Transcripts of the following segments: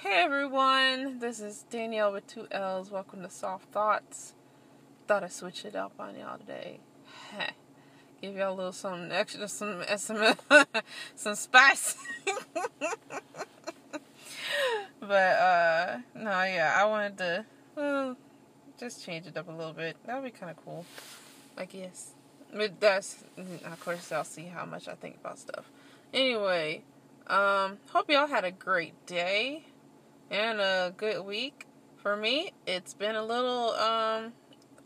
Hey everyone, this is Danielle with two L's. Welcome to Soft Thoughts. Thought I'd switch it up on y'all today. Give y'all a little something extra, some some some spice. but uh no, yeah, I wanted to just change it up a little bit. That would be kind of cool, I guess. But that's of course I'll see how much I think about stuff. Anyway, um, hope y'all had a great day and a good week. For me, it's been a little um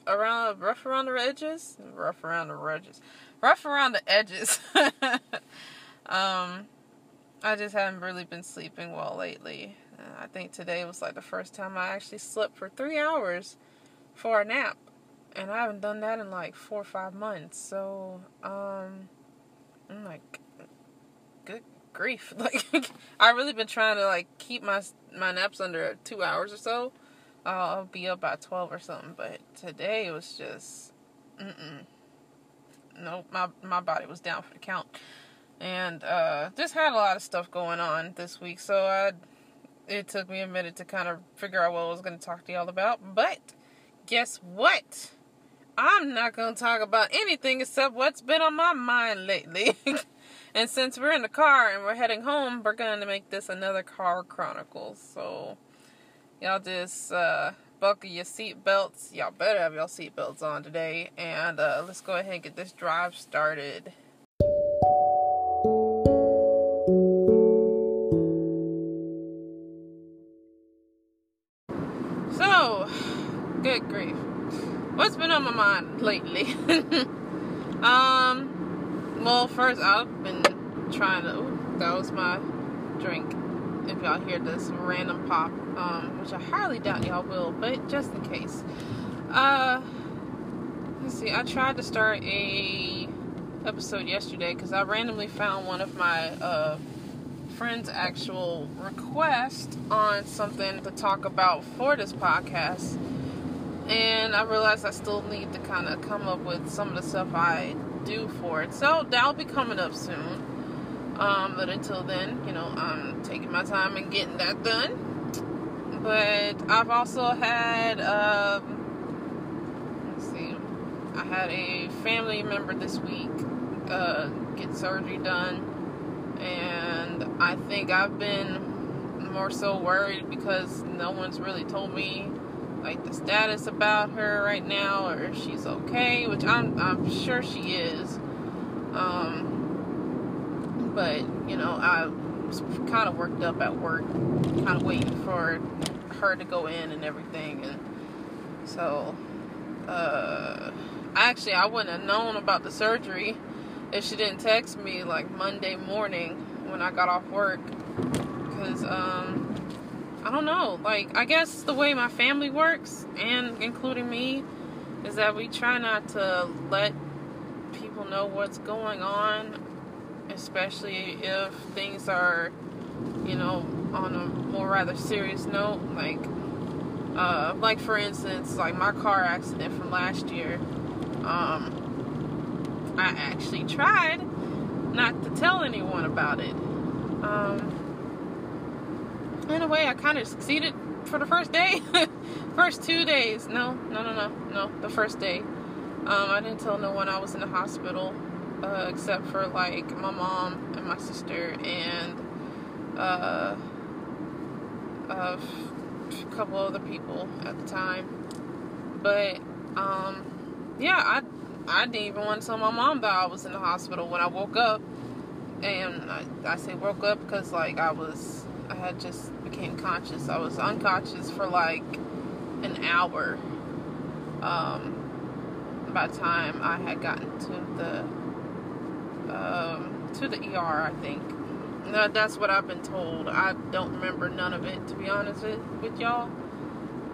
around rough around the edges, rough around the edges, rough around the edges. um, I just haven't really been sleeping well lately. I think today was like the first time I actually slept for three hours for a nap, and I haven't done that in like four or five months. So, um, I'm like, grief! Like, I really been trying to like keep my my naps under two hours or so. I'll be up by twelve or something. But today was just, mm Nope, my my body was down for the count, and uh, just had a lot of stuff going on this week. So I, it took me a minute to kind of figure out what I was going to talk to y'all about. But guess what? I'm not going to talk about anything except what's been on my mind lately. And since we're in the car and we're heading home, we're going to make this another car chronicles. So, y'all just uh, buckle your seat belts. Y'all better have your seat belts on today. And uh, let's go ahead and get this drive started. So, good grief. What's been on my mind lately? um, well, first I've been trying to. Ooh, that was my drink. If y'all hear this random pop, um, which I highly doubt y'all will, but just in case. Uh, let's see. I tried to start a episode yesterday because I randomly found one of my uh, friend's actual request on something to talk about for this podcast. And I realized I still need to kind of come up with some of the stuff I do for it. So that'll be coming up soon. Um, but until then, you know, I'm taking my time and getting that done. But I've also had, um, let's see, I had a family member this week uh, get surgery done. And I think I've been more so worried because no one's really told me like the status about her right now or if she's okay, which I'm I'm sure she is. Um, but you know, I was kind of worked up at work, kind of waiting for her to go in and everything, and so uh, actually I wouldn't have known about the surgery if she didn't text me like Monday morning when I got off work, because um I don't know. Like, I guess the way my family works, and including me, is that we try not to let people know what's going on, especially if things are, you know, on a more rather serious note. Like, uh, like for instance, like my car accident from last year. Um, I actually tried not to tell anyone about it. Um, in a way, I kind of succeeded for the first day. first two days. No, no, no, no, no. The first day. Um, I didn't tell no one I was in the hospital, uh, except for like my mom and my sister and uh, a couple other people at the time. But um, yeah, I I didn't even want to tell my mom that I was in the hospital when I woke up. And I, I say woke up because like I was I had just became conscious. I was unconscious for like an hour. Um, by the time I had gotten to the um, to the ER, I think. That's what I've been told. I don't remember none of it, to be honest with, with y'all.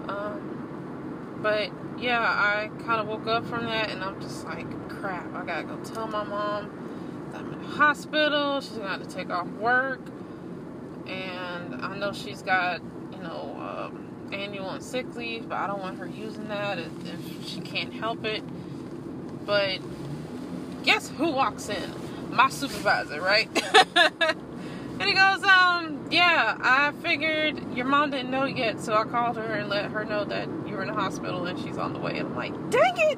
Um, but yeah, I kind of woke up from that, and I'm just like, crap. I gotta go tell my mom that I'm in the hospital. She's gonna have to take off work and I know she's got you know um, annual and sick leave, but I don't want her using that if, if she can't help it. But guess who walks in? My supervisor, right? And he goes, um, yeah, I figured your mom didn't know yet, so I called her and let her know that you were in the hospital and she's on the way. And I'm like, dang it!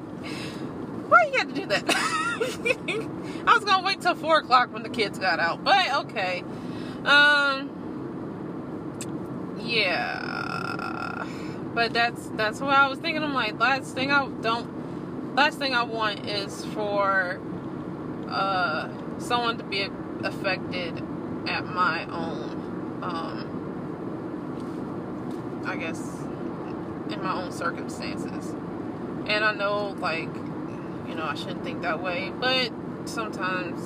Why you got to do that? I was gonna wait till four o'clock when the kids got out, but okay. Um, yeah, but that's that's what I was thinking. I'm like, last thing I don't, last thing I want is for uh someone to be affected at my own, um, I guess, in my own circumstances. And I know, like, you know, I shouldn't think that way, but sometimes,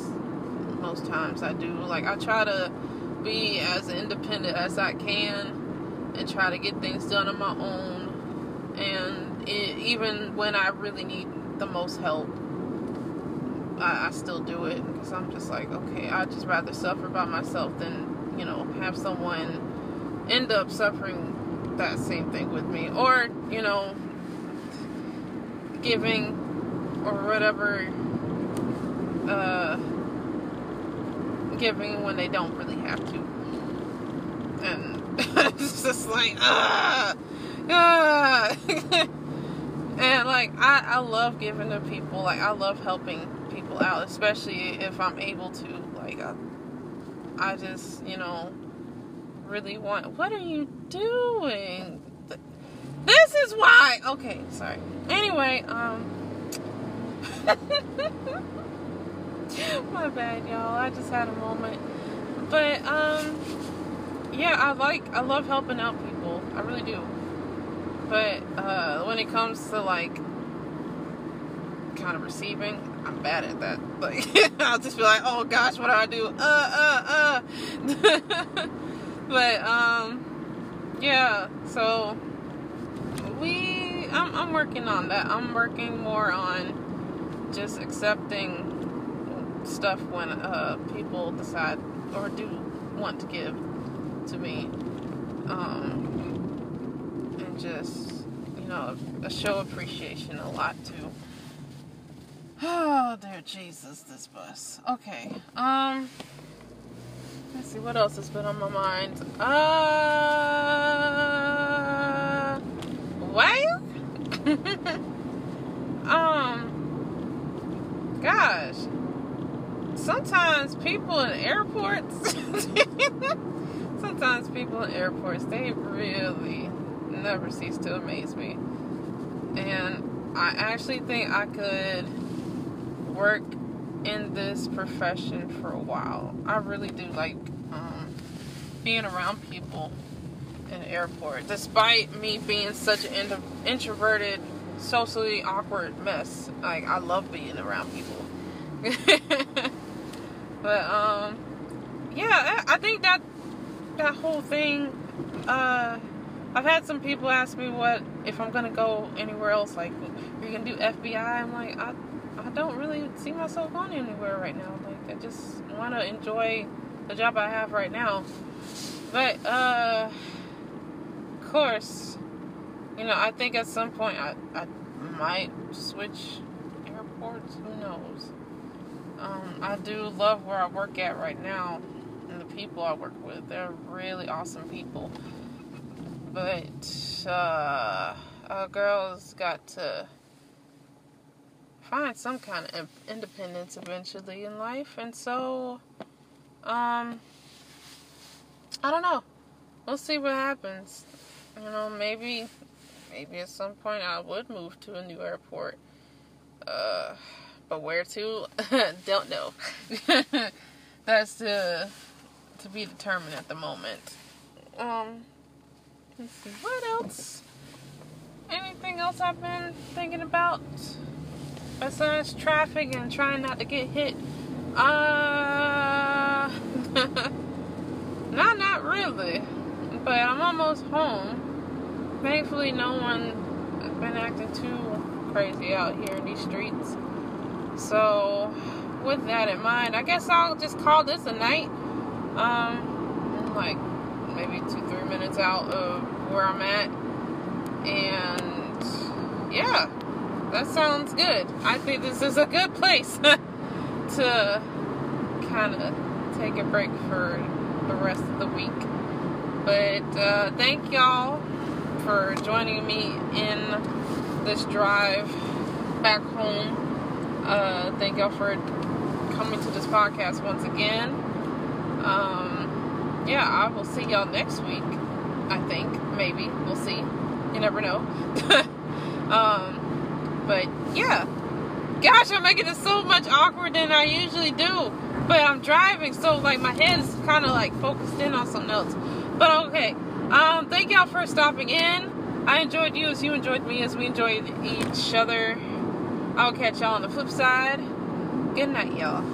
most times I do. Like, I try to be as independent as I can and try to get things done on my own. And it, even when I really need the most help, I, I still do it because I'm just like, okay, I'd just rather suffer by myself than, you know, have someone end up suffering that same thing with me. Or, you know, giving or whatever, uh, giving when they don't really have to. And it's just like, ah, ah. and like, I, I love giving to people. Like, I love helping people out, especially if I'm able to. Like, I, I just, you know, really want. What are you doing? This is why. Okay, sorry. Anyway, um. my bad, y'all. I just had a moment. But, um. Yeah, I like, I love helping out people. I really do. But, uh, when it comes to, like, kind of receiving, I'm bad at that. Like I'll just be like, oh gosh, what do I do? Uh, uh, uh. but um, yeah. So we, I'm, I'm working on that. I'm working more on just accepting stuff when uh people decide or do want to give to me. Um, and just you know, show appreciation a lot too. Oh, dear Jesus, this bus. Okay. Um. Let's see what else has been on my mind. Uh. Well. um. Gosh. Sometimes people in airports. sometimes people in airports they really never cease to amaze me, and I actually think I could work in this profession for a while. I really do like um, being around people in the airport, despite me being such an intro- introverted, socially awkward mess. Like I love being around people. but um, yeah, I think that that whole thing. Uh, I've had some people ask me what if I'm gonna go anywhere else. Like, you're gonna do FBI? I'm like, I I don't really see myself going anywhere right now. Like I just want to enjoy the job I have right now. But uh, of course, you know, I think at some point I I might switch airports. Who knows? Um, I do love where I work at right now, and the people I work with. They're really awesome people. But uh, a girl's got to find some kind of independence eventually in life. And so, um, I don't know. We'll see what happens. You know, maybe, maybe at some point I would move to a new airport. Uh, but where to? don't know. That's to to be determined at the moment. Um, let's see what else. Anything else I've been thinking about? Besides traffic and trying not to get hit? Uh, not not really, but I'm almost home. Thankfully, no one been acting too crazy out here in these streets. So, with that in mind, I guess I'll just call this a night. Um, like maybe two, three minutes out of where I'm at, and yeah that sounds good. I think this is a good place to kind of take a break for the rest of the week. But uh, thank y'all for joining me in this drive back home. Uh, thank y'all for coming to this podcast once again. Um, yeah, I will see y'all next week. I think maybe we'll see. You never know. um, but yeah, gosh, I'm making it so much awkward than I usually do. But I'm driving, so like my head is kind of like focused in on something else. But okay, um, thank y'all for stopping in. I enjoyed you as you enjoyed me as we enjoyed each other. I'll catch y'all on the flip side. Good night, y'all.